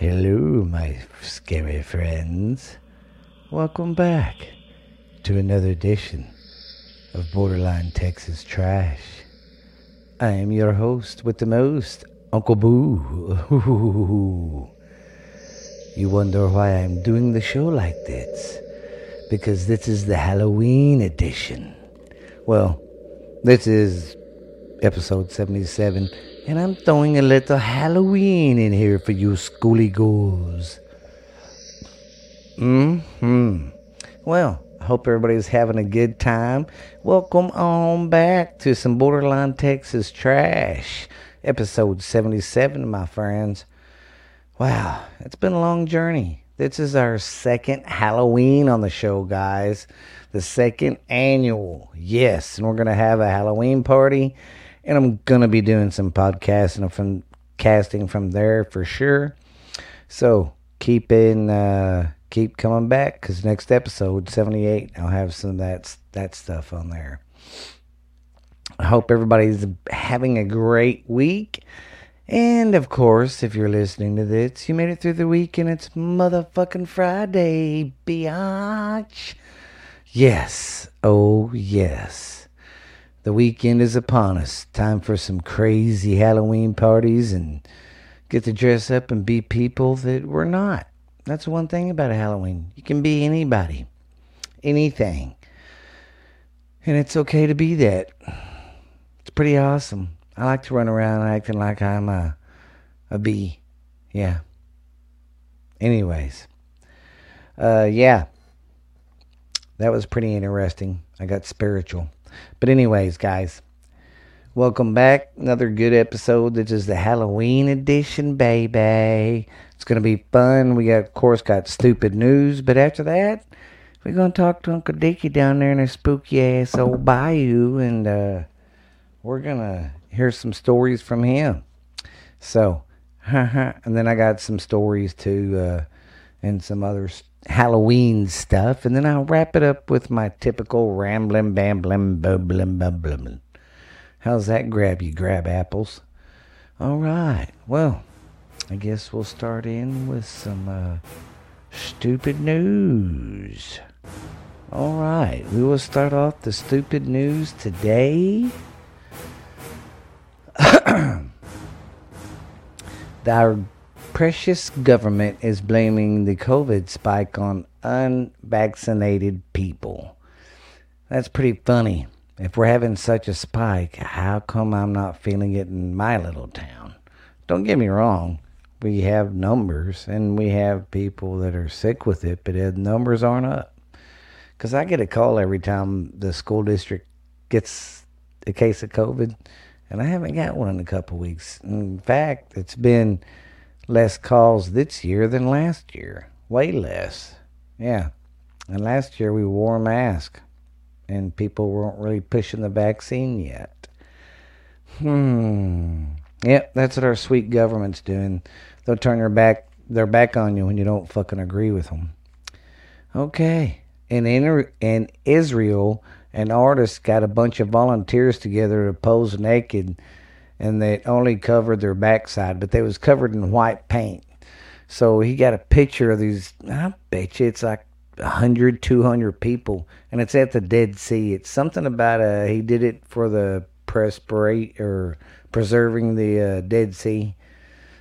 Hello, my scary friends. Welcome back to another edition of Borderline Texas Trash. I am your host with the most, Uncle Boo. You wonder why I'm doing the show like this? Because this is the Halloween edition. Well, this is episode 77, and I'm throwing a little Halloween in here for you schooly ghouls. Hmm. Well, I hope everybody's having a good time. Welcome on back to some Borderline Texas Trash, episode 77, my friends. Wow, it's been a long journey. This is our second Halloween on the show, guys. The second annual. Yes, and we're going to have a Halloween party. And I'm to be doing some podcasting and from casting from there for sure. So keep in, uh, keep coming back because next episode, 78, I'll have some of that, that stuff on there. I hope everybody's having a great week. And of course, if you're listening to this, you made it through the week and it's motherfucking Friday, biatch. Yes, oh yes. The weekend is upon us. Time for some crazy Halloween parties and get to dress up and be people that we're not. That's one thing about Halloween. You can be anybody, anything. And it's okay to be that. It's pretty awesome. I like to run around acting like I'm a a bee. Yeah. Anyways. Uh yeah. That was pretty interesting. I got spiritual. But anyways, guys, welcome back. Another good episode. This is the Halloween edition, baby. It's gonna be fun. We got of course got stupid news, but after that, we're gonna talk to Uncle Dickie down there in a spooky ass old bayou and uh we're gonna hear some stories from him. So, and then I got some stories too, uh, and some other Halloween stuff, and then I'll wrap it up with my typical rambling, bambling, bubbling, bubbling. How's that grab you, grab apples? All right. Well, I guess we'll start in with some uh, stupid news. All right. We will start off the stupid news today. Our precious government is blaming the COVID spike on unvaccinated people. That's pretty funny. If we're having such a spike, how come I'm not feeling it in my little town? Don't get me wrong. We have numbers and we have people that are sick with it, but the numbers aren't up. Because I get a call every time the school district gets a case of COVID and I haven't got one in a couple weeks. In fact, it's been less calls this year than last year. Way less. Yeah. And last year we wore a mask and people weren't really pushing the vaccine yet. Hmm. Yep, that's what our sweet government's doing. They'll turn their back their back on you when you don't fucking agree with them. Okay. In in Israel, an artist got a bunch of volunteers together to pose naked and they only covered their backside but they was covered in white paint so he got a picture of these i bet you it's like 100 200 people and it's at the dead sea it's something about uh he did it for the perspirate or preserving the uh, dead sea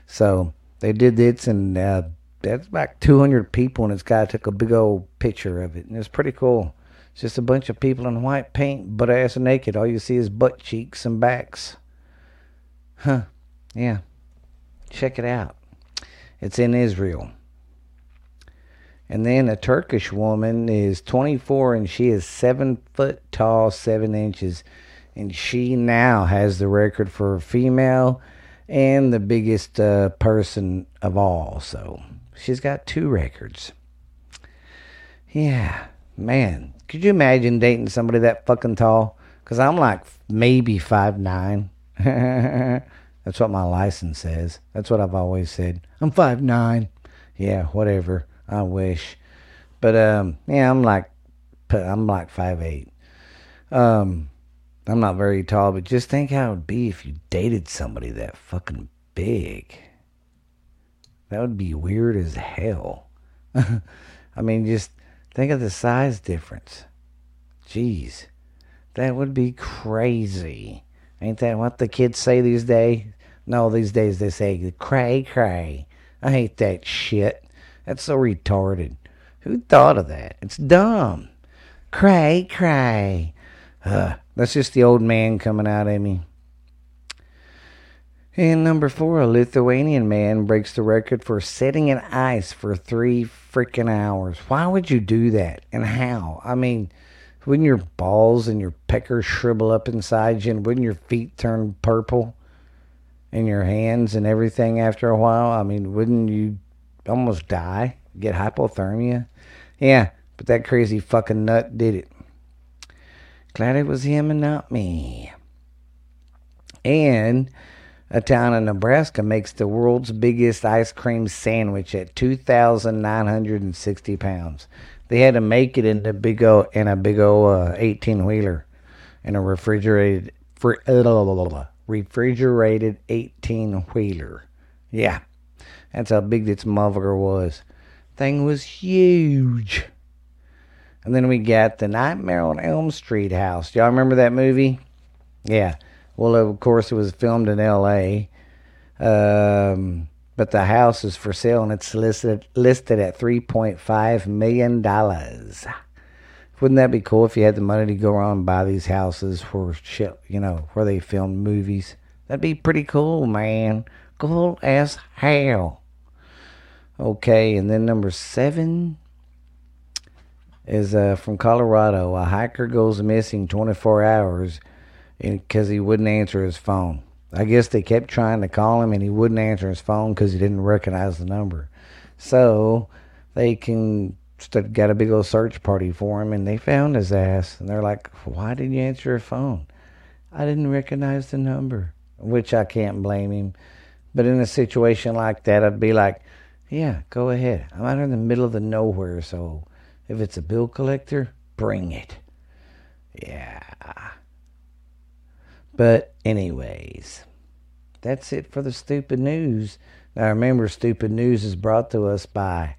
so they did this and uh, that's about 200 people and this guy took a big old picture of it and it's pretty cool it's just a bunch of people in white paint, butt ass naked. All you see is butt cheeks and backs. Huh. Yeah. Check it out. It's in Israel. And then a Turkish woman is 24 and she is 7 foot tall, 7 inches. And she now has the record for a female and the biggest uh, person of all. So she's got two records. Yeah, man, could you imagine dating somebody that fucking tall? Because I'm like maybe five nine. That's what my license says. That's what I've always said. I'm five nine. Yeah, whatever. I wish. But um, yeah, I'm like I'm like five eight. Um, I'm not very tall, but just think how it'd be if you dated somebody that fucking big. That would be weird as hell. I mean, just think of the size difference. Jeez. That would be crazy. Ain't that what the kids say these days? No, these days they say cray cray. I hate that shit. That's so retarded. Who thought of that? It's dumb. Cray cray. Uh, that's just the old man coming out at me. And number four, a Lithuanian man breaks the record for sitting in ice for three freaking hours. Why would you do that? And how? I mean, wouldn't your balls and your peckers shrivel up inside you? And wouldn't your feet turn purple? And your hands and everything after a while? I mean, wouldn't you almost die? Get hypothermia? Yeah, but that crazy fucking nut did it. Glad it was him and not me. And a town in Nebraska makes the world's biggest ice cream sandwich at 2,960 pounds. They had to make it in a big o in a big o 18 uh, wheeler in a refrigerated fr- uh, refrigerated 18 wheeler. Yeah, that's how big this motherfucker was. Thing was huge. And then we got the Nightmare on Elm Street house. Y'all remember that movie? Yeah. Well, of course, it was filmed in L.A. Um, but the house is for sale and it's listed listed at three point five million dollars. Wouldn't that be cool if you had the money to go around and buy these houses for shit, you know, where they filmed movies? That'd be pretty cool, man. Cool as hell. Okay, and then number seven is uh, from Colorado. A hiker goes missing 24 hours because he wouldn't answer his phone. I guess they kept trying to call him and he wouldn't answer his phone because he didn't recognize the number. So they can got a big old search party for him and they found his ass and they're like, "Why didn't you answer your phone?" I didn't recognize the number, which I can't blame him. But in a situation like that, I'd be like, "Yeah, go ahead. I'm out in the middle of the nowhere, so if it's a bill collector, bring it." Yeah. But, anyways, that's it for the stupid news. Now, remember, stupid news is brought to us by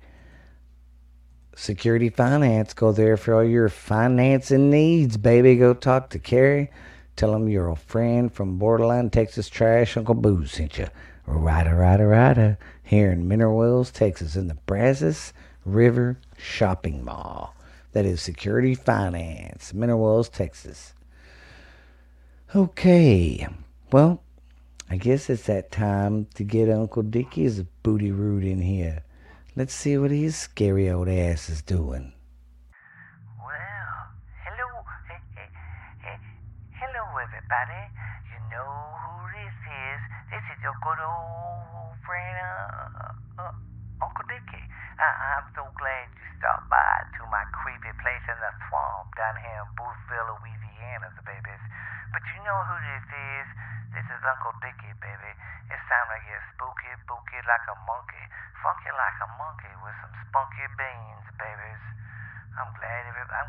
Security Finance. Go there for all your financing needs, baby. Go talk to Carrie. Tell him you're a friend from Borderline Texas Trash. Uncle Boo sent you. Rider, rider, rider. Here in Mineral Wells, Texas, in the Brazos River Shopping Mall. That is Security Finance, Mineral Wells, Texas. Okay, well, I guess it's that time to get Uncle Dickie's booty root in here. Let's see what his scary old ass is doing. Well, hello, hello, everybody. You know who this is? This is your good old friend, uh, uh, Uncle Dickie. I- I'm so glad you stopped by to my creepy place in the swamp down here in Boothville, Louisiana. But you know who this is? This is Uncle Dickie, baby. It's time to get spooky, booky like a monkey, funky like a monkey with some spunky beans, babies. I'm glad every, I'm,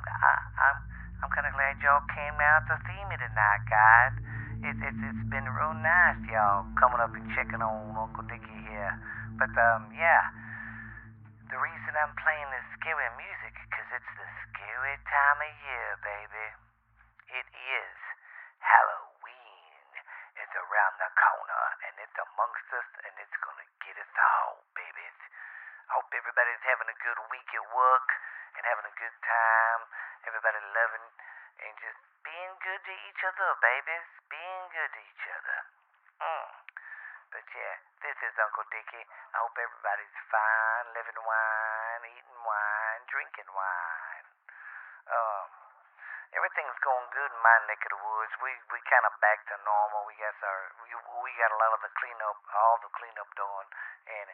I'm, I'm kind of glad y'all came out to see me tonight, guys. It's, it's, it's been real nice, y'all, coming up and checking on Uncle Dickie here. But, um, yeah. The reason I'm playing this scary music, because it's the scary time of year, baby. It is. Halloween is around the corner and it's amongst us and it's gonna get us all, babies. Hope everybody's having a good week at work and having a good time. Everybody loving and just being good to each other, babies. Being good to each other. Mm. But yeah, this is Uncle Dickie. I hope everybody's fine, living wine, eating wine, drinking wine. Um, everything's going good in my neck of the woods. We we kind of back to normal. We got our we we got a lot of the cleanup, all the cleanup done, and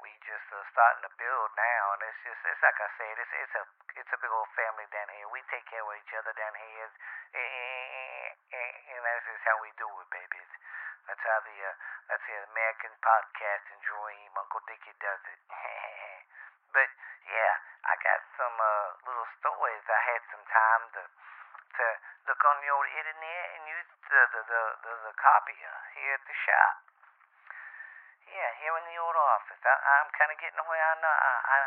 we just uh, starting to build now. And it's just it's like I said, it's it's a it's a big old family down here. We take care of each other down here, and, and, and that's just how we do it, babies. That's how the uh, that's the American podcasting dream. Uncle Dickie does it. but yeah, I got some uh, little stories. I had some time to on the old internet and use the the the, the, the copier uh, here at the shop. Yeah, here in the old office. I, I'm kind of getting where I know I, I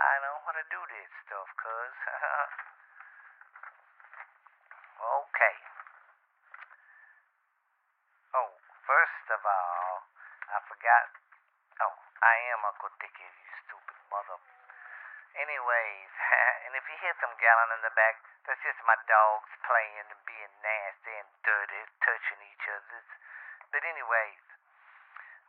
I know how to do this stuff, cuz. okay. Oh, first of all, I forgot. Oh, I am Uncle Dickie, you stupid mother. Anyways, and if you hear some gallon in the back, that's just my dogs playing and being nasty and dirty, touching each other's. But anyways,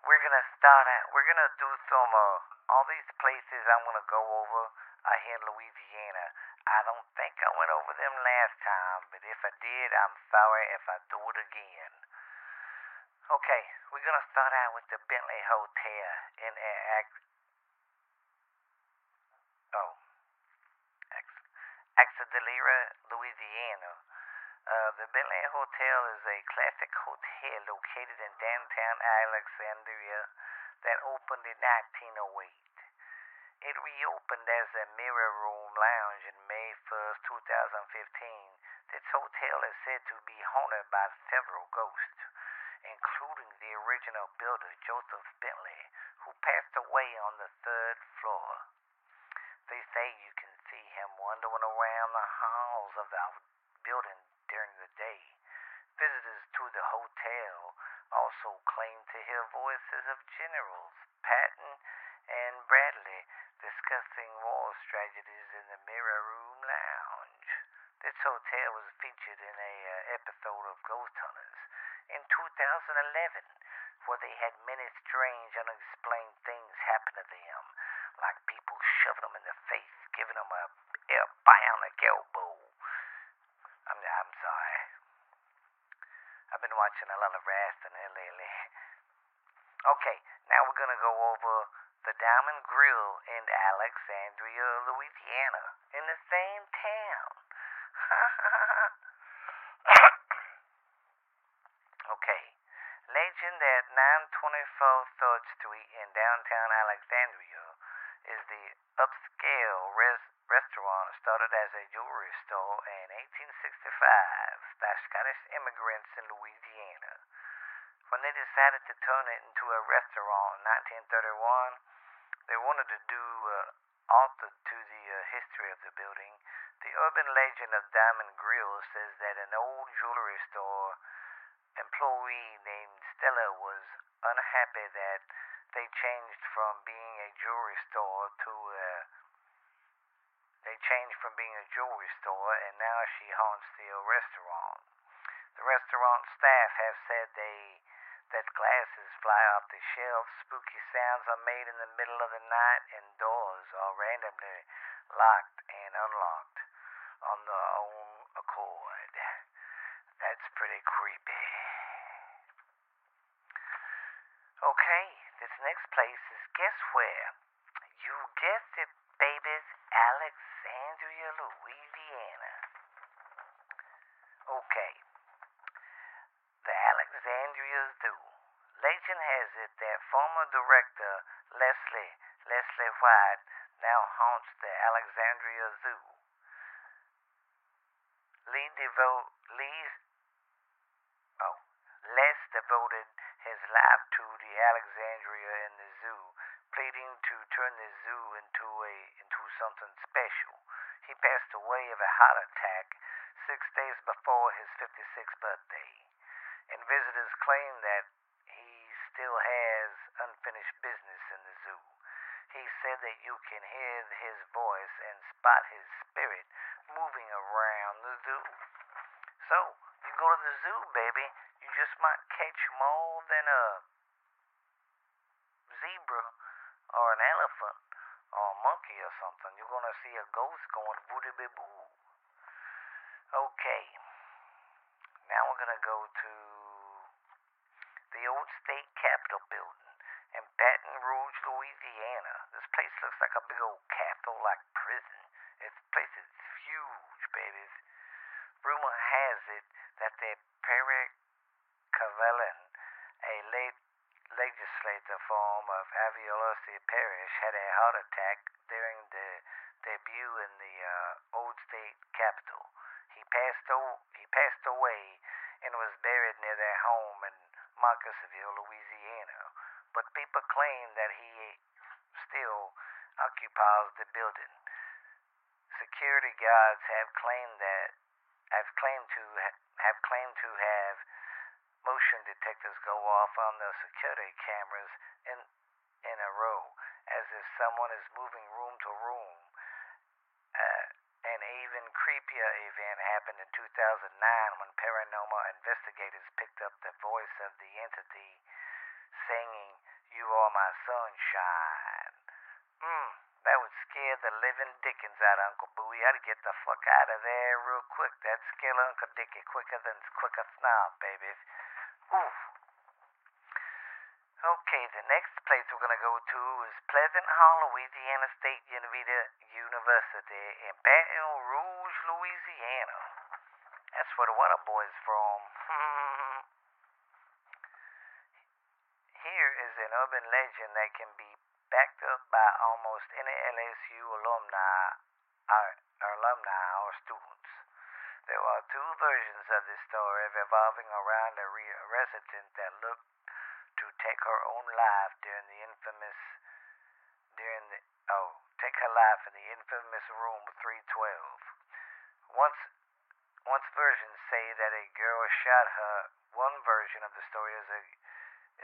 we're gonna start out. We're gonna do some uh, all these places I'm gonna go over are here in Louisiana. I don't think I went over them last time, but if I did, I'm sorry if I do it again. Okay, we're gonna start out with the Bentley Hotel in Ax- oh, Ax- Louisiana. Uh, the Bentley Hotel is a classic hotel located in downtown Alexandria that opened in 1908. It reopened as a Mirror Room Lounge in May 1st, 2015. This hotel is said to be haunted by several ghosts, including the original builder, Joseph Bentley, who passed away on the third floor. They say you can see him wandering around the halls of the building during the day. Visitors to the hotel also claim to hear voices of generals Patton and Bradley discussing war strategies in the Mirror Room Lounge. This hotel was featured in a uh, episode of Ghost Hunters in 2011, where they had many strange, unexplained things happen to them, like people shoving them in the face, giving them a, a bionic elbow. I'm, I'm sorry. Watching a lot of wrestling here lately. Okay, now we're gonna go over the Diamond Grill in Alexandria, Louisiana, in the same town. okay, legend at 924 3rd Street in downtown Alexandria is the upscale res- restaurant started as a jewelry store in 1865 by Scottish immigrants in Louisiana. When they decided to turn it into a restaurant in 1931, they wanted to do uh, alter to the uh, history of the building. The urban legend of Diamond Grill says that an old jewelry store employee named Stella was unhappy that they changed from being a jewelry store to uh, they changed from being a jewelry store and now she haunts the restaurant. The restaurant staff have said they that glasses shelves, spooky sounds are made in the middle of the night, and doors are randomly locked and unlocked on their own accord. That's pretty creepy. Okay, this next place is guess where? You guessed it, babies, Alexandria, Louisiana. Okay, the Alexandria Zoo. Legend has it that former director Leslie Leslie White now haunts the Alexandria Zoo. Lee devote Lee oh Les devoted his life to the Alexandria in the zoo, pleading to turn the zoo into a into something special. He passed away of a heart attack six days before his 56th birthday, and visitors claim that he still has unfinished business in the zoo. He said that you can hear his voice and spot his spirit moving around the zoo. So, you go to the zoo, baby, you just might catch more than a zebra or an elephant or a monkey or something. You're going to see a ghost going booty boo. Okay. Now we're going to go to the old state capitol building in Baton Rouge, Louisiana. This place looks like a big old capitol like prison. This place is huge, babies. Rumor has it that the Perry Cavelin, a late legislator from of Aviolasi Parish, had a heart attack during the debut in the uh, old state capitol. He passed, o- he passed away and was buried near their home in Marcusville, Louisiana. but people claim that he occupies the building. Security guards have claimed that have claimed to have claimed to have motion detectors go off on the security cameras in in a row, as if someone is moving room to room. Uh, an even creepier event happened in 2009 when paranormal investigators picked up the voice of the entity singing, You Are My Sunshine. The living dickens out of Uncle Bowie. I'd get the fuck out of there real quick. That'd scare Uncle Dickie quicker than quicker snob, baby. Oof. Okay, the next place we're gonna go to is Pleasant Hall, Louisiana State University in Baton Rouge, Louisiana. That's where the Water Boy's from. Here is an urban legend that can be backed up by almost any LSU alumni or, or alumni or students. There are two versions of this story revolving around a re- resident that looked to take her own life during the infamous during the oh take her life in the infamous room 312. Once once versions say that a girl shot her. One version of the story is a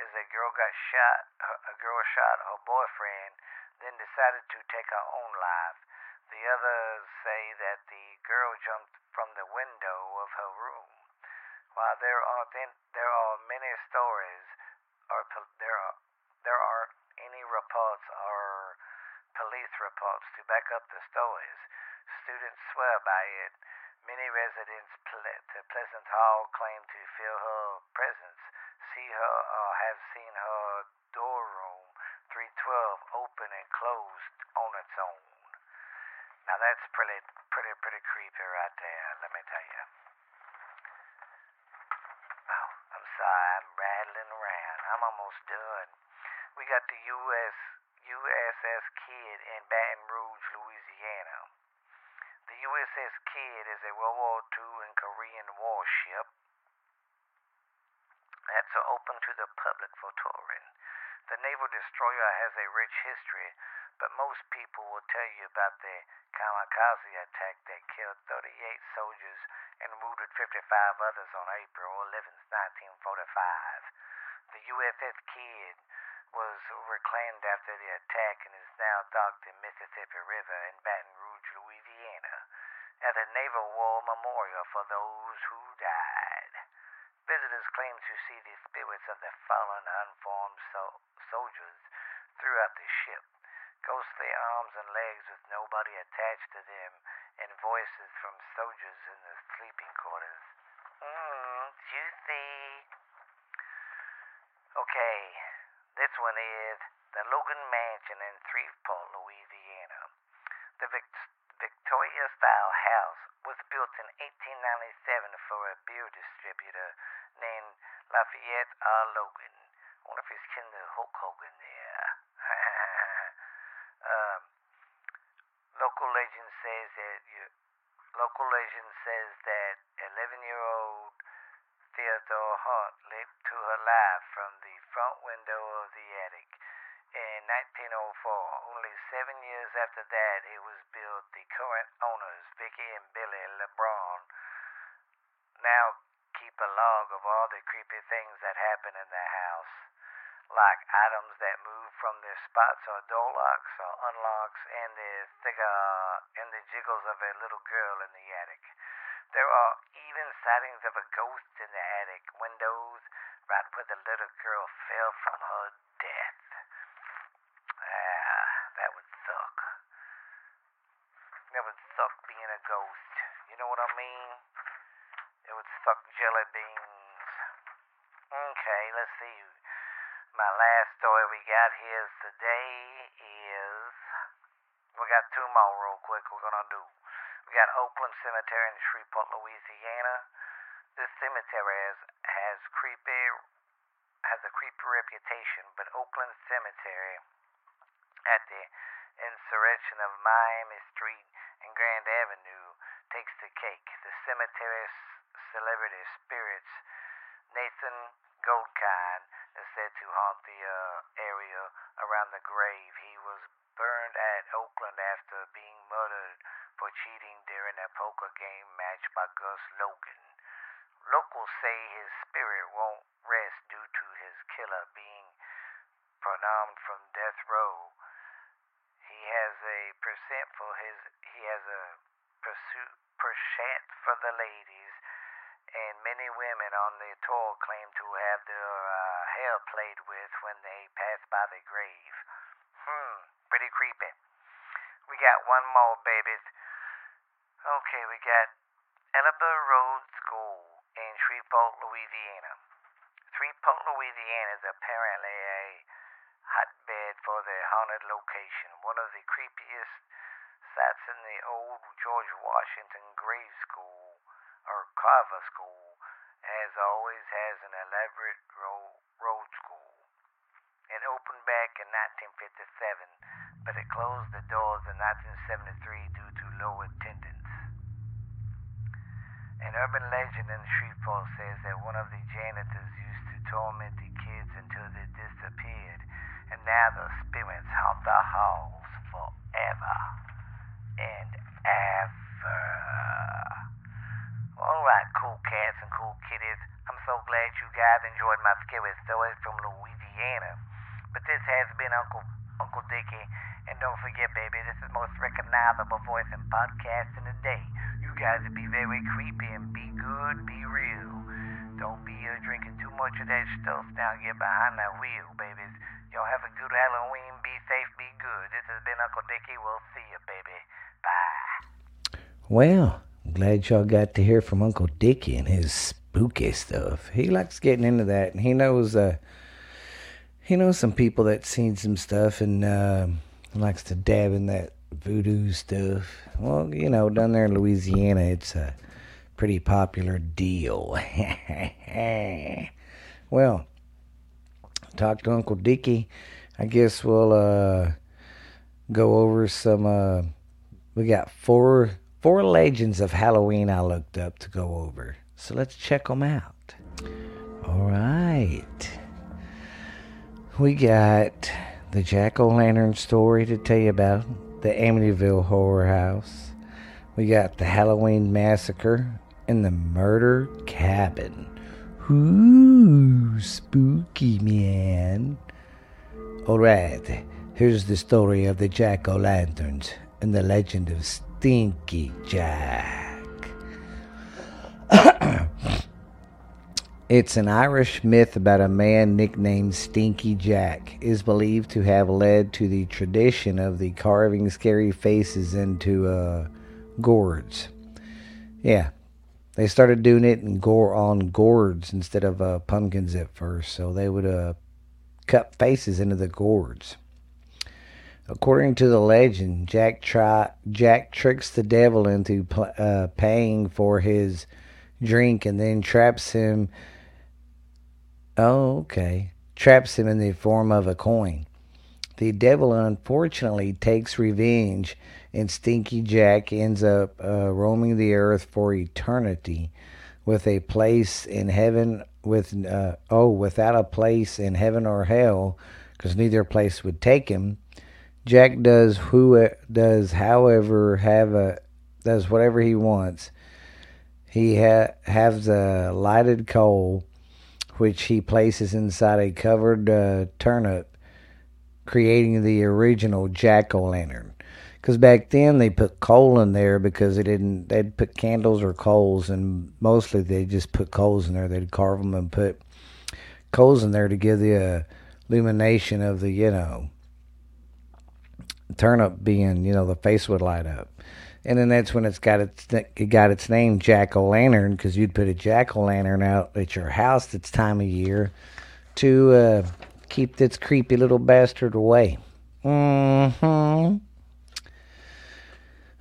is a girl got shot. A girl shot her boyfriend, then decided to take her own life. The others say that the girl jumped from the window of her room. While there are then there are many stories, or there are there aren't any reports or police reports to back up the stories. Students swear by it. Many residents ple- to Pleasant Hall claim to feel her presence, see her, or have seen her door room 312 open and closed on its own. Now that's pretty, pretty, pretty creepy right there. Let me tell you. Oh, I'm sorry, I'm rattling around. I'm almost done. We got the U.S. USS Kidd in Baton Rouge, Louisiana. The USS Kidd is a World War II and Korean warship that's open to the public for touring. The naval destroyer has a rich history, but most people will tell you about the kamikaze attack that killed 38 soldiers and wounded 55 others on April 11, 1945. The USS Kidd was reclaimed after the attack and is now docked in Mississippi River in Baton Rouge, Louisiana, as a Naval War Memorial for those who died. Visitors claim to see the spirits of the fallen unformed so- soldiers throughout the ship, ghostly arms and legs with nobody attached to them, and voices from soldiers in the sleeping quarters. Mmm, juicy. Okay, this one is the Logan Mansion in Shreveport, Louisiana. The Vic- Victoria style house was built in 1897 for a beer distributor named Lafayette R. Logan. I wonder if he's kin to Hulk Hogan there. um, local legend says that local legend says that 11-year-old Theodore Hunt leaped to her life from the front window of the attic. In 1904, only seven years after that, it was built. The current owners, Vicky and Billy LeBron, now keep a log of all the creepy things that happen in the house, like items that move from their spots or door locks or unlocks, and the figure and the jiggles of a little girl in the attic. There are even sightings of a ghost in the attic windows, right where the little girl fell from her death. Ah, that would suck. That would suck being a ghost. You know what I mean? It would suck jelly beans. Okay, let's see. My last story here today is. We got two more real quick we're gonna do. We got Oakland Cemetery in Shreveport, Louisiana. This cemetery has, has creepy has a creepy reputation, but Oakland Cemetery at the intersection of Milam Street and Grand Avenue takes the cake. The cemetery's celebrity spirits, Nathan Goldkind, is said to haunt the uh, area around the grave. He was burned at Oakland after being murdered for cheating during a poker game match by Gus Logan. Locals say his spirit won't rest due to his killer being pronounced from death row. He has a percent for his. He has a pursuit percent for the ladies, and many women on the tour claim to have their uh, hair played with when they pass by the grave. Hmm, pretty creepy. We got one more, babies. Okay, we got Elba Road School in Shreveport, Louisiana. Shreveport, Louisiana is apparently a hotbed for the haunted location. One of the creepiest sites in the old George Washington Carver School, or Carver School, as always has an elaborate ro- road school. It opened back in 1957, but it closed the doors in 1973 due to low attendance. An urban legend in Shreveport says that one of the janitors used to torment the kids until they disappeared, and now the spirits haunt the halls forever and ever. All right, cool cats and cool kitties. I'm so guys enjoyed my scary stories from Louisiana. But this has been Uncle Uncle Dickie, and don't forget, baby, this is most recognizable voice in podcasting today. You guys be very creepy and be good, be real. Don't be uh, drinking too much of that stuff. Now get behind that wheel, babies. Y'all have a good Halloween. Be safe, be good. This has been Uncle Dickie. We'll see you, baby. Bye. Well, glad y'all got to hear from Uncle Dickie and his spooky stuff. He likes getting into that, and he knows uh, he knows some people that seen some stuff and uh, likes to dab in that voodoo stuff. Well, you know, down there in Louisiana, it's a pretty popular deal. well, talk to Uncle Dickie. I guess we'll uh, go over some. Uh, we got four four legends of Halloween I looked up to go over. So let's check them out. All right. We got the Jack O' Lantern story to tell you about, the Amityville Horror House. We got the Halloween Massacre and the Murder Cabin. Ooh, spooky, man. All right, here's the story of the Jack O' Lanterns and the legend of Stinky Jack. It's an Irish myth about a man nicknamed Stinky Jack. Is believed to have led to the tradition of the carving scary faces into uh, gourds. Yeah, they started doing it in gore on gourds instead of uh, pumpkins at first. So they would uh, cut faces into the gourds. According to the legend, Jack try Jack tricks the devil into pl- uh, paying for his drink and then traps him. Oh, okay. Traps him in the form of a coin. The devil unfortunately takes revenge, and Stinky Jack ends up uh, roaming the earth for eternity, with a place in heaven. With uh, oh, without a place in heaven or hell, because neither place would take him. Jack does who does, however, have a does whatever he wants. He ha- has a lighted coal, which he places inside a covered uh, turnip, creating the original jack o' lantern. Because back then they put coal in there because they didn't. They'd put candles or coals, and mostly they just put coals in there. They'd carve them and put coals in there to give the uh, illumination of the you know turnip being, you know, the face would light up. And then that's when it's got its it got its name Jack O' Lantern because you'd put a Jack O' Lantern out at your house this time of year to uh, keep this creepy little bastard away. hmm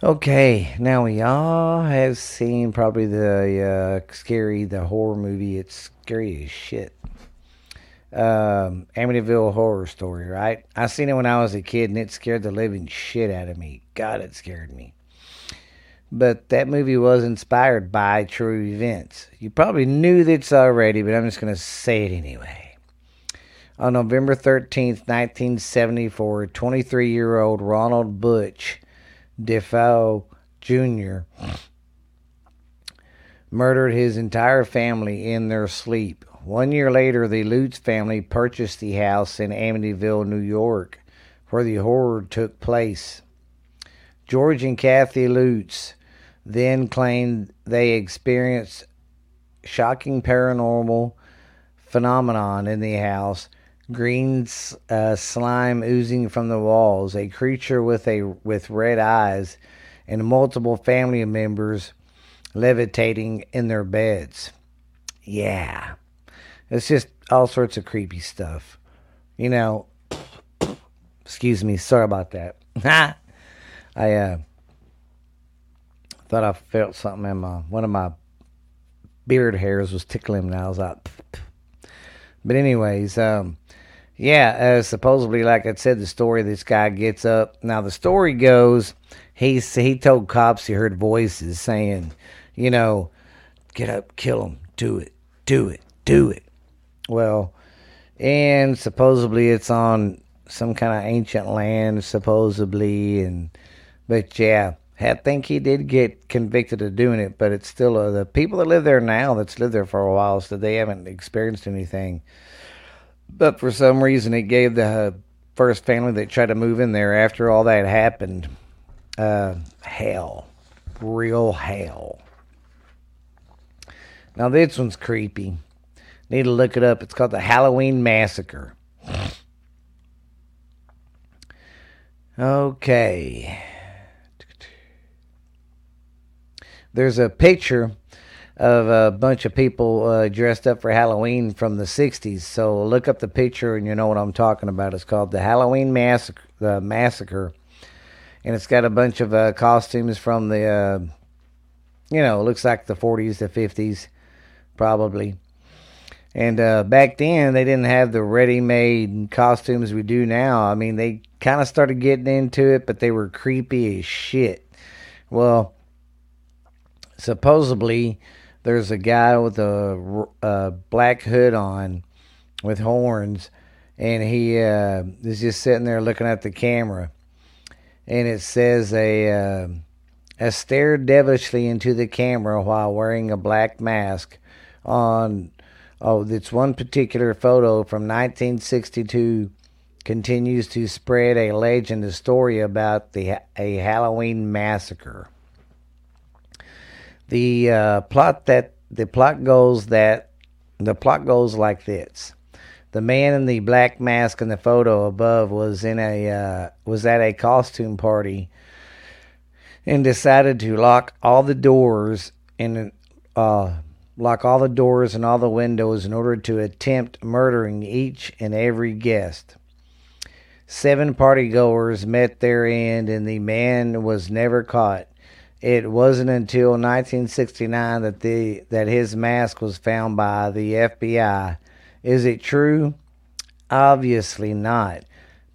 Okay, now we all have seen probably the uh, scary, the horror movie. It's scary as shit um, Amityville Horror Story, right? I seen it when I was a kid, and it scared the living shit out of me. God, it scared me. But that movie was inspired by true events. You probably knew this already, but I'm just going to say it anyway. On November 13th, 1974, 23 year old Ronald Butch DeFeo Jr. murdered his entire family in their sleep. One year later, the Lutz family purchased the house in Amityville, New York, where the horror took place. George and Kathy Lutz then claimed they experienced shocking paranormal phenomenon in the house green uh, slime oozing from the walls, a creature with a with red eyes, and multiple family members levitating in their beds. Yeah, it's just all sorts of creepy stuff. You know. Excuse me. Sorry about that. I uh, thought I felt something in my one of my beard hairs was tickling, and I was like. But anyways, um, yeah, uh, supposedly, like I said, the story this guy gets up. Now the story goes, he he told cops he heard voices saying, you know, get up, kill him, do it, do it, do it. Well, and supposedly it's on some kind of ancient land, supposedly, and but yeah, I think he did get convicted of doing it, but it's still uh, the people that live there now that's lived there for a while, so they haven't experienced anything. But for some reason, it gave the uh, first family that tried to move in there after all that happened uh, hell, real hell. Now this one's creepy. Need to look it up. It's called the Halloween Massacre. Okay. There's a picture of a bunch of people uh, dressed up for Halloween from the 60s. So look up the picture and you know what I'm talking about. It's called the Halloween Massacre. The Massacre. And it's got a bunch of uh, costumes from the, uh, you know, looks like the 40s, the 50s, probably. And uh, back then, they didn't have the ready-made costumes we do now. I mean, they kind of started getting into it, but they were creepy as shit. Well, supposedly there's a guy with a, a black hood on with horns and he uh, is just sitting there looking at the camera. And it says a uh, a stare devilishly into the camera while wearing a black mask on oh this one particular photo from 1962 continues to spread a legend a story about the a Halloween massacre the uh, plot that the plot goes that the plot goes like this. The man in the black mask in the photo above was in a uh, was at a costume party and decided to lock all the doors and uh, lock all the doors and all the windows in order to attempt murdering each and every guest. Seven party goers met their end, and the man was never caught. It wasn't until 1969 that the that his mask was found by the FBI. Is it true? Obviously not.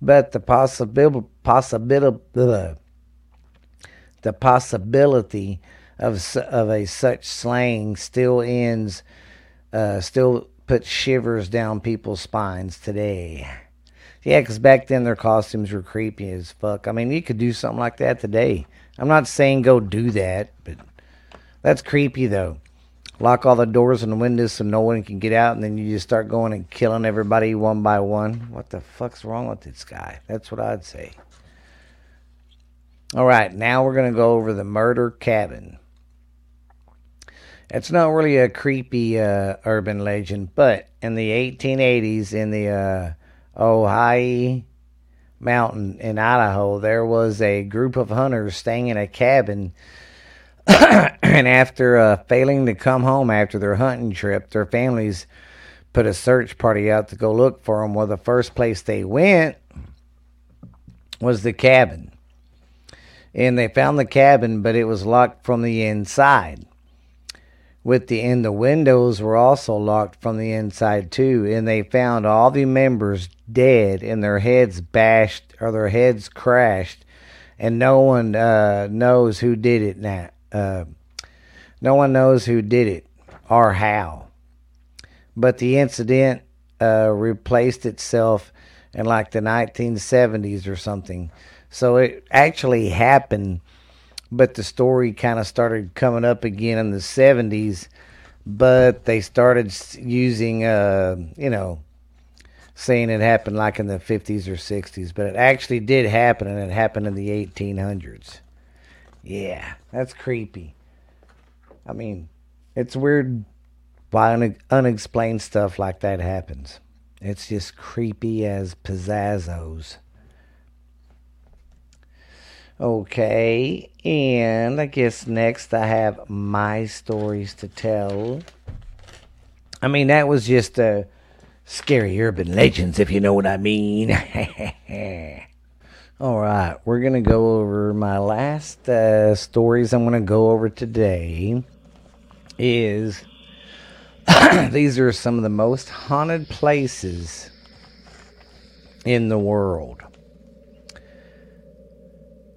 But the possibility possibility the possibility of of a such slang still ends uh, still puts shivers down people's spines today. Yeah, because back then their costumes were creepy as fuck. I mean, you could do something like that today. I'm not saying go do that, but that's creepy though. Lock all the doors and windows so no one can get out, and then you just start going and killing everybody one by one. What the fuck's wrong with this guy? That's what I'd say. All right, now we're going to go over the murder cabin. It's not really a creepy uh, urban legend, but in the 1880s, in the uh, Ohio mountain in Idaho, there was a group of hunters staying in a cabin. and after uh, failing to come home after their hunting trip, their families put a search party out to go look for them. Well, the first place they went was the cabin. And they found the cabin, but it was locked from the inside with the and the windows were also locked from the inside too and they found all the members dead and their heads bashed or their heads crashed and no one uh, knows who did it now uh, no one knows who did it or how but the incident uh, replaced itself in like the 1970s or something. So it actually happened, but the story kind of started coming up again in the 70s. But they started using, uh, you know, saying it happened like in the 50s or 60s, but it actually did happen, and it happened in the 1800s. Yeah, that's creepy. I mean, it's weird why une- unexplained stuff like that happens. It's just creepy as pizzazzos. Okay, and I guess next I have my stories to tell. I mean, that was just a scary urban legends, if you know what I mean. All right, we're to go over my last uh, stories I'm to go over today is these are some of the most haunted places in the world.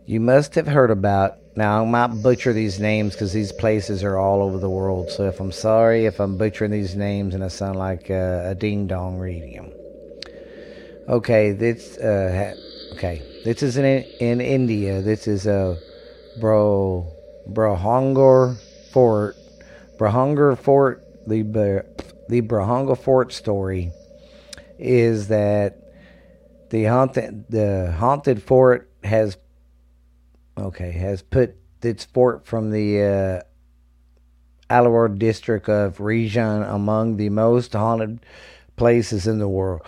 You must have heard about. Now, I might butcher these names because these places are all over the world. So, if I'm sorry if I'm butchering these names and I sound like uh, a ding dong reading them. Okay, this uh, okay. This is in in India. This is a bro Brahangor Fort. Brahangor Fort. The the Brahangor Fort story is that the haunted the haunted fort has okay has put its fort from the uh, Alwar district of region among the most haunted places in the world.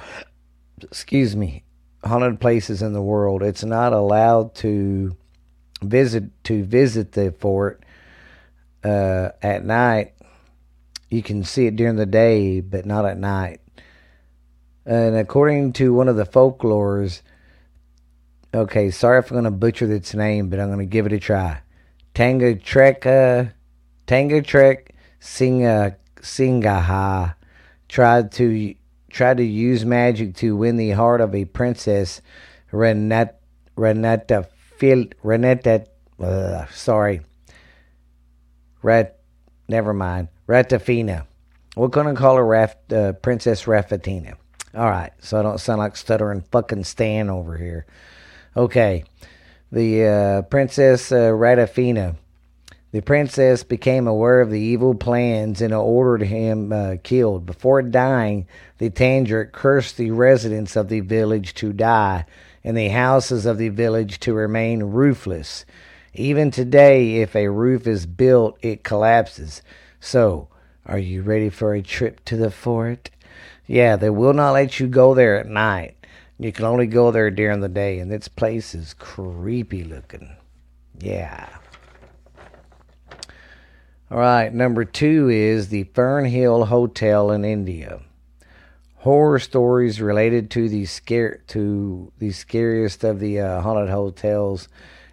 Excuse me, haunted places in the world. It's not allowed to visit to visit the fort uh, at night. You can see it during the day, but not at night. And according to one of the folklores, okay, sorry if I'm going to butcher its name, but I'm going to give it a try. Tangatreka, Tangatrek Singa, Singaha tried to tried to use magic to win the heart of a princess, Renata, Renata, Phil, Renata, uh, sorry, Rat, never mind, Ratafina. We're going to call her Raf, uh, Princess Rafatina. All right, so I don't sound like stuttering fucking Stan over here. Okay, the uh, Princess uh. The princess became aware of the evil plans and ordered him uh, killed. Before dying, the Tandric cursed the residents of the village to die and the houses of the village to remain roofless. Even today, if a roof is built, it collapses. So, are you ready for a trip to the fort? Yeah, they will not let you go there at night. You can only go there during the day, and this place is creepy looking. Yeah. All right, number two is the Fernhill Hotel in India. Horror stories related to the scare to the scariest of the uh, haunted hotels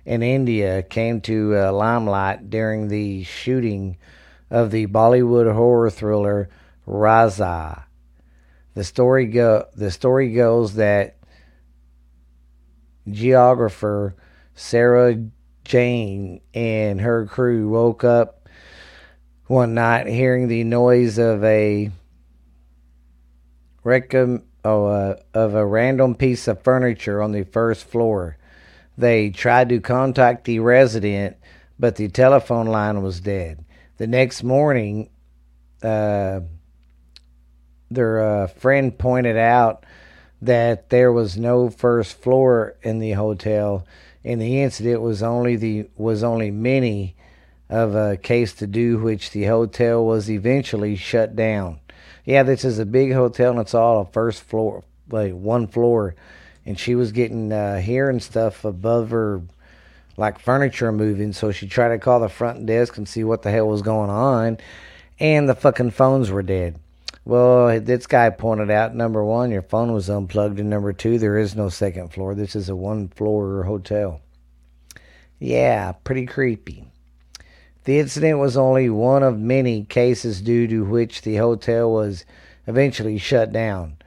in India came to uh, limelight during the shooting of the Bollywood horror thriller Raza. The story go the story goes that geographer Sarah Jane and her crew woke up one night hearing the noise of a recom- oh, uh, of a random piece of furniture on the first floor. They tried to contact the resident, but the telephone line was dead. The next morning, uh, their uh, friend pointed out that there was no first floor in the hotel, and the incident was only the was only many of a case to do, which the hotel was eventually shut down. Yeah, this is a big hotel, and it's all a first floor, like one floor, and she was getting uh, hearing stuff above her, like furniture moving. So she tried to call the front desk and see what the hell was going on, and the fucking phones were dead. Well, this guy pointed out number one, your phone was unplugged, and number two, there is no second floor. This is a one floor hotel. Yeah, pretty creepy. The incident was only one of many cases due to which the hotel was eventually shut down.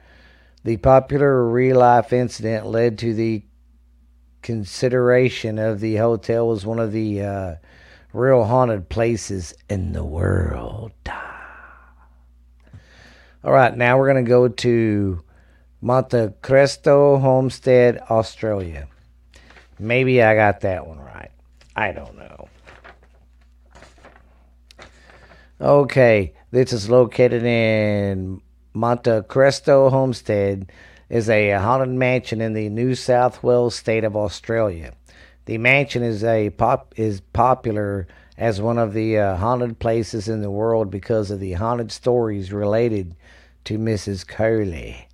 The popular real life incident led to the consideration of the hotel as one of the uh, real haunted places in the world. All right, now we're going to go to Monte Cristo Homestead, Australia. Maybe I got that one right. I don't know. Okay, this is located in Monte Cristo Homestead is a haunted mansion in the New South Wales state of Australia. The mansion is a pop is popular as one of the uh, haunted places in the world because of the haunted stories related to Mrs. Curley.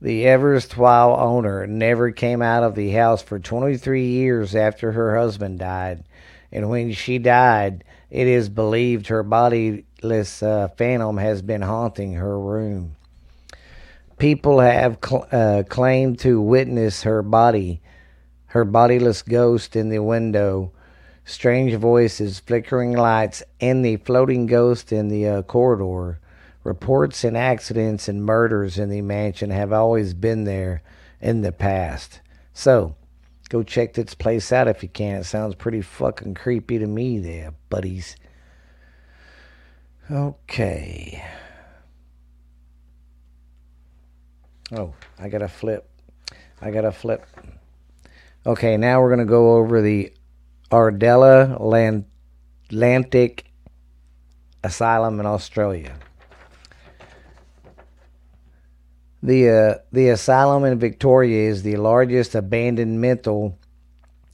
The erstwhile owner never came out of the house for 23 years after her husband died, and when she died, it is believed her bodiless uh, phantom has been haunting her room. People have cl- uh, claimed to witness her body, her bodiless ghost in the window, strange voices, flickering lights, and the floating ghost in the uh, corridor. Reports and accidents and murders in the mansion have always been there in the past. So, go check this place out if you can. It sounds pretty fucking creepy to me there, buddies. Okay. Oh, I got to flip. I got to flip. Okay, now we're to go over the Ardella Atlantic Asylum in Australia. The uh, the asylum in Victoria is the largest abandoned mental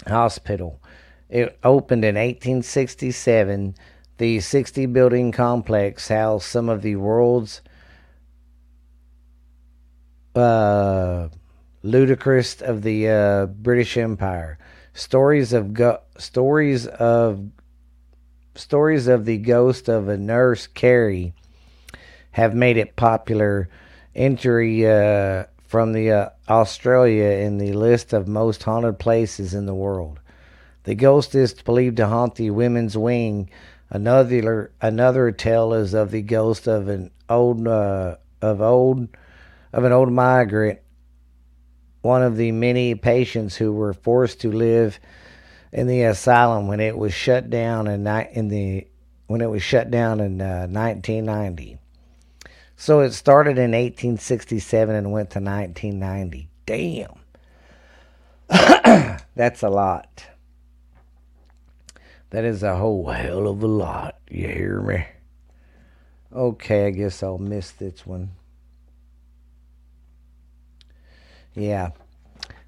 hospital. It opened in 1867. The 60 building complex housed some of the world's uh, ludicrous of the uh, British Empire. Stories of go- stories of stories of the ghost of a nurse Carrie have made it popular entry uh, from the uh, Australia in the list of most haunted places in the world. The ghost is believed to haunt the women's wing. Another another tale is of the ghost of an old uh, of old of an old migrant, one of the many patients who were forced to live in the asylum when it was shut down in, in the when it was shut down in uh, 1990. So it started in 1867 and went to 1990. Damn. That's a lot. That is a whole hell of a lot. You hear me? Okay, I guess I'll miss this one. Yeah.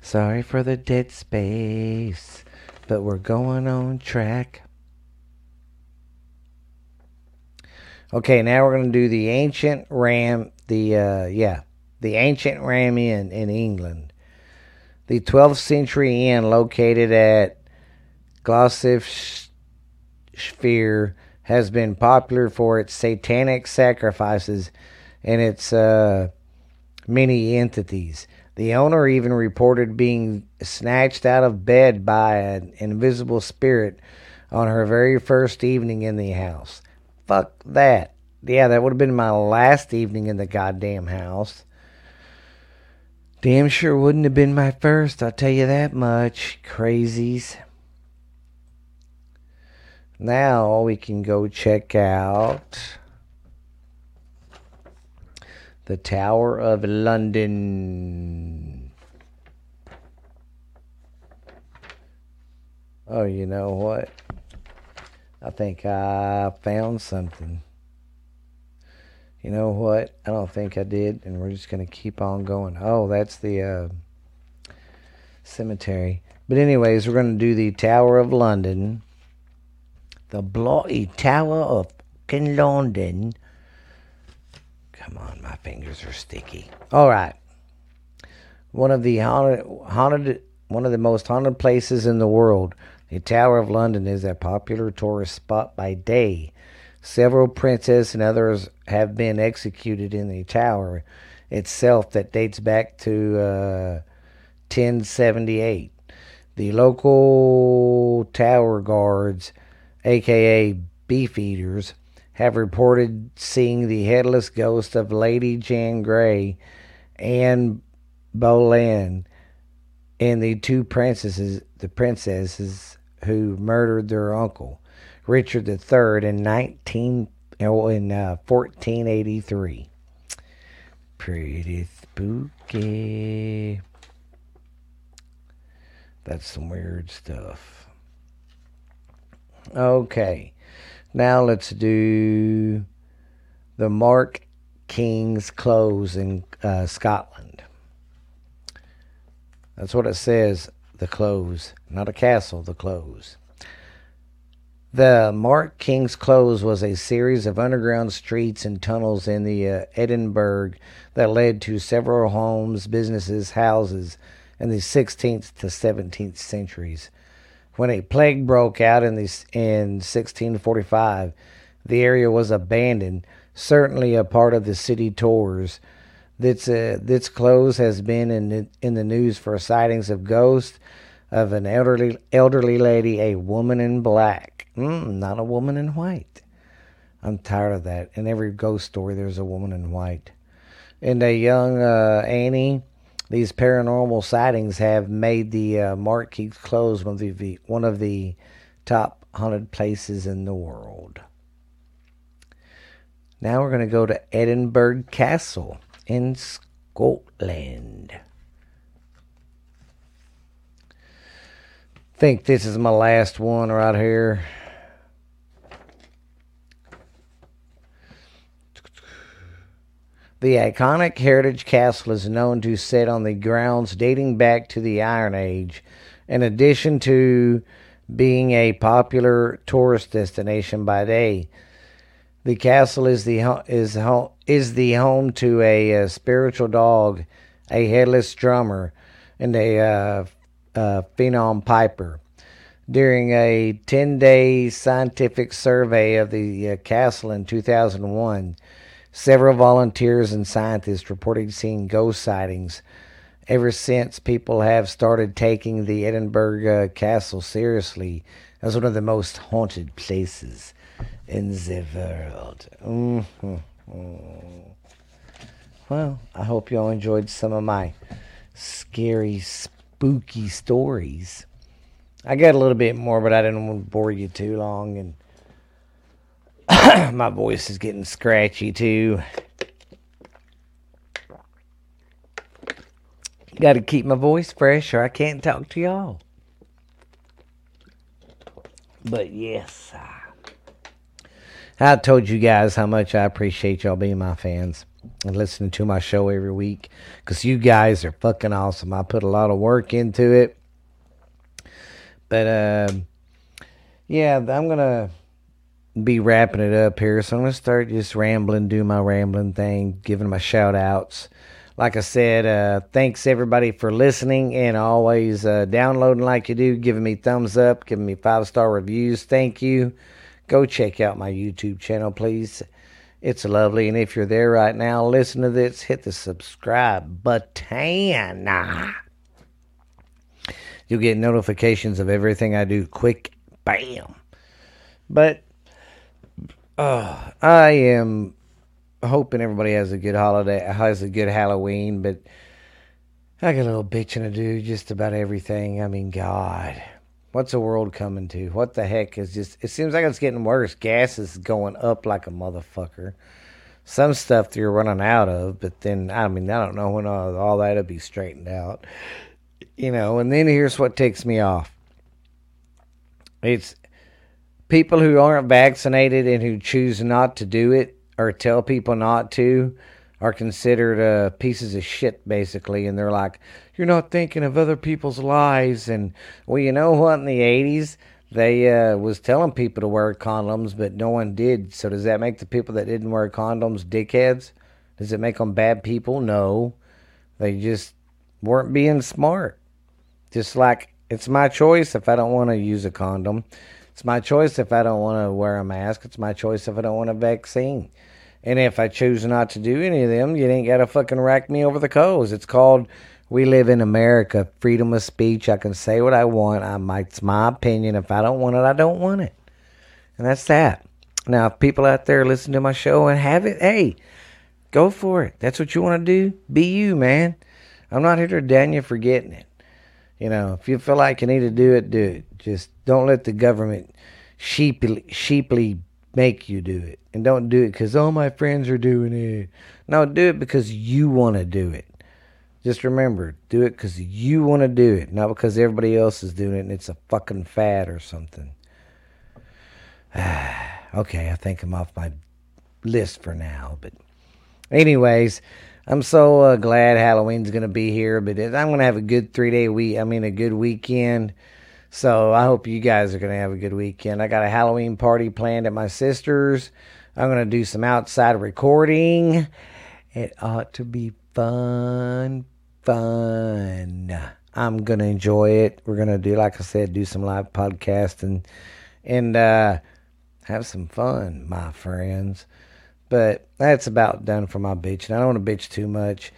Sorry for the dead space, but we're going on track. Okay, now we're going to do the ancient ram, the, uh, yeah, the ancient ram inn in England. The 12th century inn located at Gloucestershire has been popular for its satanic sacrifices and its uh, many entities. The owner even reported being snatched out of bed by an invisible spirit on her very first evening in the house. Fuck that. Yeah, that would have been my last evening in the goddamn house. Damn sure wouldn't have been my first, I'll tell you that much. Crazies. Now we can go check out the Tower of London. Oh, you know what? I think I found something. You know what? I don't think I did, and we're just going to keep on going. Oh, that's the uh, cemetery. But, anyways, we're going to do the Tower of London. The Bloody Tower of London. Come on, my fingers are sticky. All right. One of the haunted, haunted, one of the most haunted places in the world. The Tower of London is a popular tourist spot by day. Several princes and others have been executed in the tower itself that dates back to uh, 1078. The local tower guards, aka beefeaters, have reported seeing the headless ghost of Lady Jane Grey and Boleyn and the two princesses, the princesses who murdered their uncle, Richard III, in 19, in uh, 1483. Pretty spooky. That's some weird stuff. Okay, now let's do the Mary King's Close in uh, Scotland. That's what it says, the close. Not a castle, the close. The Mary King's Close was a series of underground streets and tunnels in the uh, Edinburgh that led to several homes, businesses, houses in the 16th to 17th centuries. When a plague broke out in, the, in 1645, the area was abandoned, certainly a part of the city tours. This, uh, this close has been in the, in the news for sightings of ghosts of an elderly elderly lady, a woman in black. Mm, not a woman in white. I'm tired of that. In every ghost story, there's a woman in white. And a young uh, Annie, these paranormal sightings have made the uh, Mary King's Close one of the one of the top haunted places in the world. Now we're going to go to Edinburgh Castle in Scotland. Think this is my last one right here. The iconic Heritage Castle is known to sit on the grounds dating back to the Iron Age. In addition to being a popular tourist destination by day, the castle is the is is the home to a, a spiritual dog, a headless drummer, and a uh, phenom piper. During a 10-day scientific survey of the uh, castle in 2001, Several volunteers and scientists reported seeing ghost sightings. Ever since, people have started taking the Edinburgh uh, Castle seriously as one of the most haunted places in the world. Mm-hmm. Well, I hope you all enjoyed some of my scary, spooky stories. I got a little bit more, but I didn't want to bore you too long and My voice is getting scratchy too. Got to keep my voice fresh or I can't talk to y'all. But yes, I told you guys how much I appreciate y'all being my fans and listening to my show every week because you guys are fucking awesome. I put a lot of work into it. But, uh, yeah, I'm going to be wrapping it up here. So I'm going to start just rambling, do my rambling thing, giving my shout outs. Like I said, uh, thanks everybody for listening and always uh, downloading like you do, giving me thumbs up, giving me five star reviews. Thank you. Go check out my YouTube channel, please. It's lovely. And if you're there right now, listen to this, hit the subscribe button. You'll get notifications of everything I do quick. Bam. But uh, I am hoping everybody has a good holiday, has a good Halloween, but I got a little bitching to do just about everything. I mean, God, what's the world coming to? What the heck is just? It seems like it's getting worse. Gas is going up like a motherfucker. Some stuff you're running out of, but then I mean, I don't know when all, all that'll be straightened out. You know, and then here's what takes me off. It's people who aren't vaccinated and who choose not to do it or tell people not to are considered uh, pieces of shit, basically. And they're like, you're not thinking of other people's lives. And, well, you know what? In the 80s, they uh, was telling people to wear condoms, but no one did. So does that make the people that didn't wear condoms dickheads? Does it make them bad people? No. They just weren't being smart. Just like it's my choice if I don't want to use a condom. It's my choice if I don't want to wear a mask. It's my choice if I don't want a vaccine. And if I choose not to do any of them, you ain't got to fucking rack me over the coals. It's called we live in America, freedom of speech. I can say what I want. I might, it's my opinion. If I don't want it, I don't want it. And that's that. Now, if people out there listen to my show and have it, hey, go for it. That's what you want to do. Be you, man. I'm not here to damn you for getting it. You know, if you feel like you need to do it, do it. Just don't let the government sheeply, sheeply make you do it. And don't do it because all my friends are doing it. No, do it because you want to do it. Just remember, do it because you want to do it, not because everybody else is doing it and it's a fucking fad or something. okay, I think I'm off my list for now. But, anyways, I'm so uh, glad Halloween's going to be here. But I'm going to have a good three day week. I mean, a good weekend. So I hope you guys are going to have a good weekend. I got a Halloween party planned at my sister's. I'm going to do some outside recording. It ought to be fun, fun. I'm gonna enjoy it. We're gonna do, like I said, do some live podcast and and uh, have some fun, my friends. But that's about done for my bitch. And I don't want to bitch too much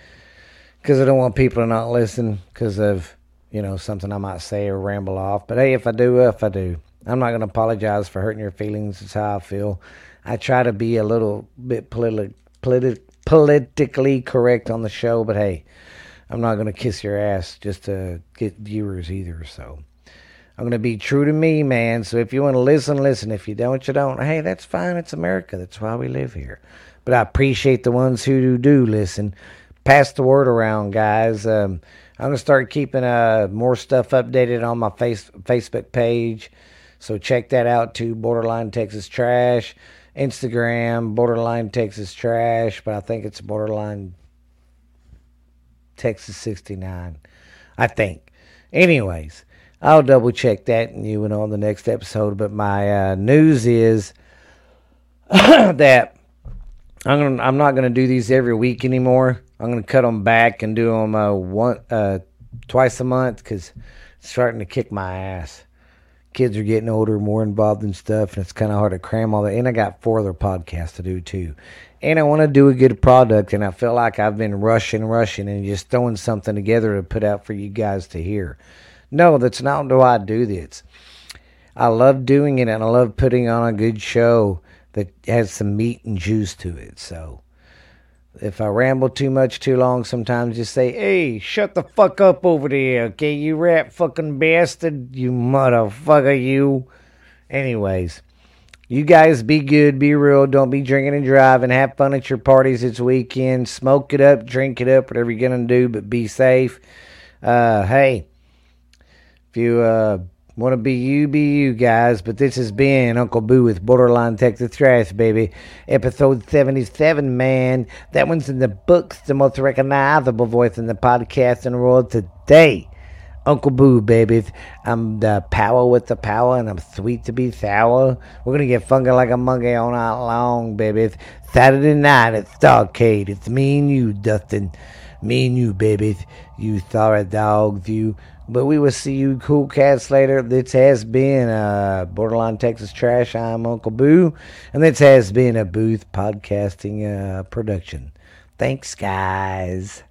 because I don't want people to not listen because of you know something I might say or ramble off. But hey, if I do, if I do, I'm not gonna apologize for hurting your feelings. It's how I feel. I try to be a little bit politi- politi- politically correct on the show, but hey, I'm not going to kiss your ass just to get viewers either. So I'm going to be true to me, man. So if you want to listen, listen. If you don't, you don't. Hey, that's fine. It's America. That's why we live here. But I appreciate the ones who do listen. Pass the word around, guys. Um, I'm going to start keeping uh, more stuff updated on my face, Facebook page. So check that out too. Borderline Texas Trash. Instagram, Borderline Texas Trash, but I think it's Borderline Texas 69. I think. Anyways, I'll double check that and you and on the next episode. But my uh, news is that I'm gonna I'm not gonna do these every week anymore. I'm gonna cut them back and do them uh, one uh, twice a month because it's starting to kick my ass kids are getting older, more involved in stuff, and it's kind of hard to cram all that. And I got four other podcasts to do too. And I want to do a good product, and I feel like I've been rushing, rushing, and just throwing something together to put out for you guys to hear. No, that's not why I do this. I love doing it, and I love putting on a good show that has some meat and juice to it. So if I ramble too much too long, sometimes just say, hey, shut the fuck up over there, okay, you rat fucking bastard, you motherfucker, you. Anyways, you guys be good, be real, don't be drinking and driving, have fun at your parties this weekend, smoke it up, drink it up, whatever you're gonna do, but be safe. Uh, hey, if you, uh, Want to be you, be you, guys. But this has been Uncle Boo with Borderline Texas Trash, baby. Episode 77, man. That one's in the books, the most recognizable voice in the podcasting world today. Uncle Boo, babies. I'm the power with the power, and I'm sweet to be sour. We're gonna get funky like a monkey all night long, baby. It's Saturday night at Starcade. It's me and you, Dustin. Me and you, baby. You sorry dogs, you. But we will see you cool cats later. This has been uh, Borderline Texas Trash. I'm Uncle Boo. And this has been a Booth Podcasting uh, production. Thanks, guys.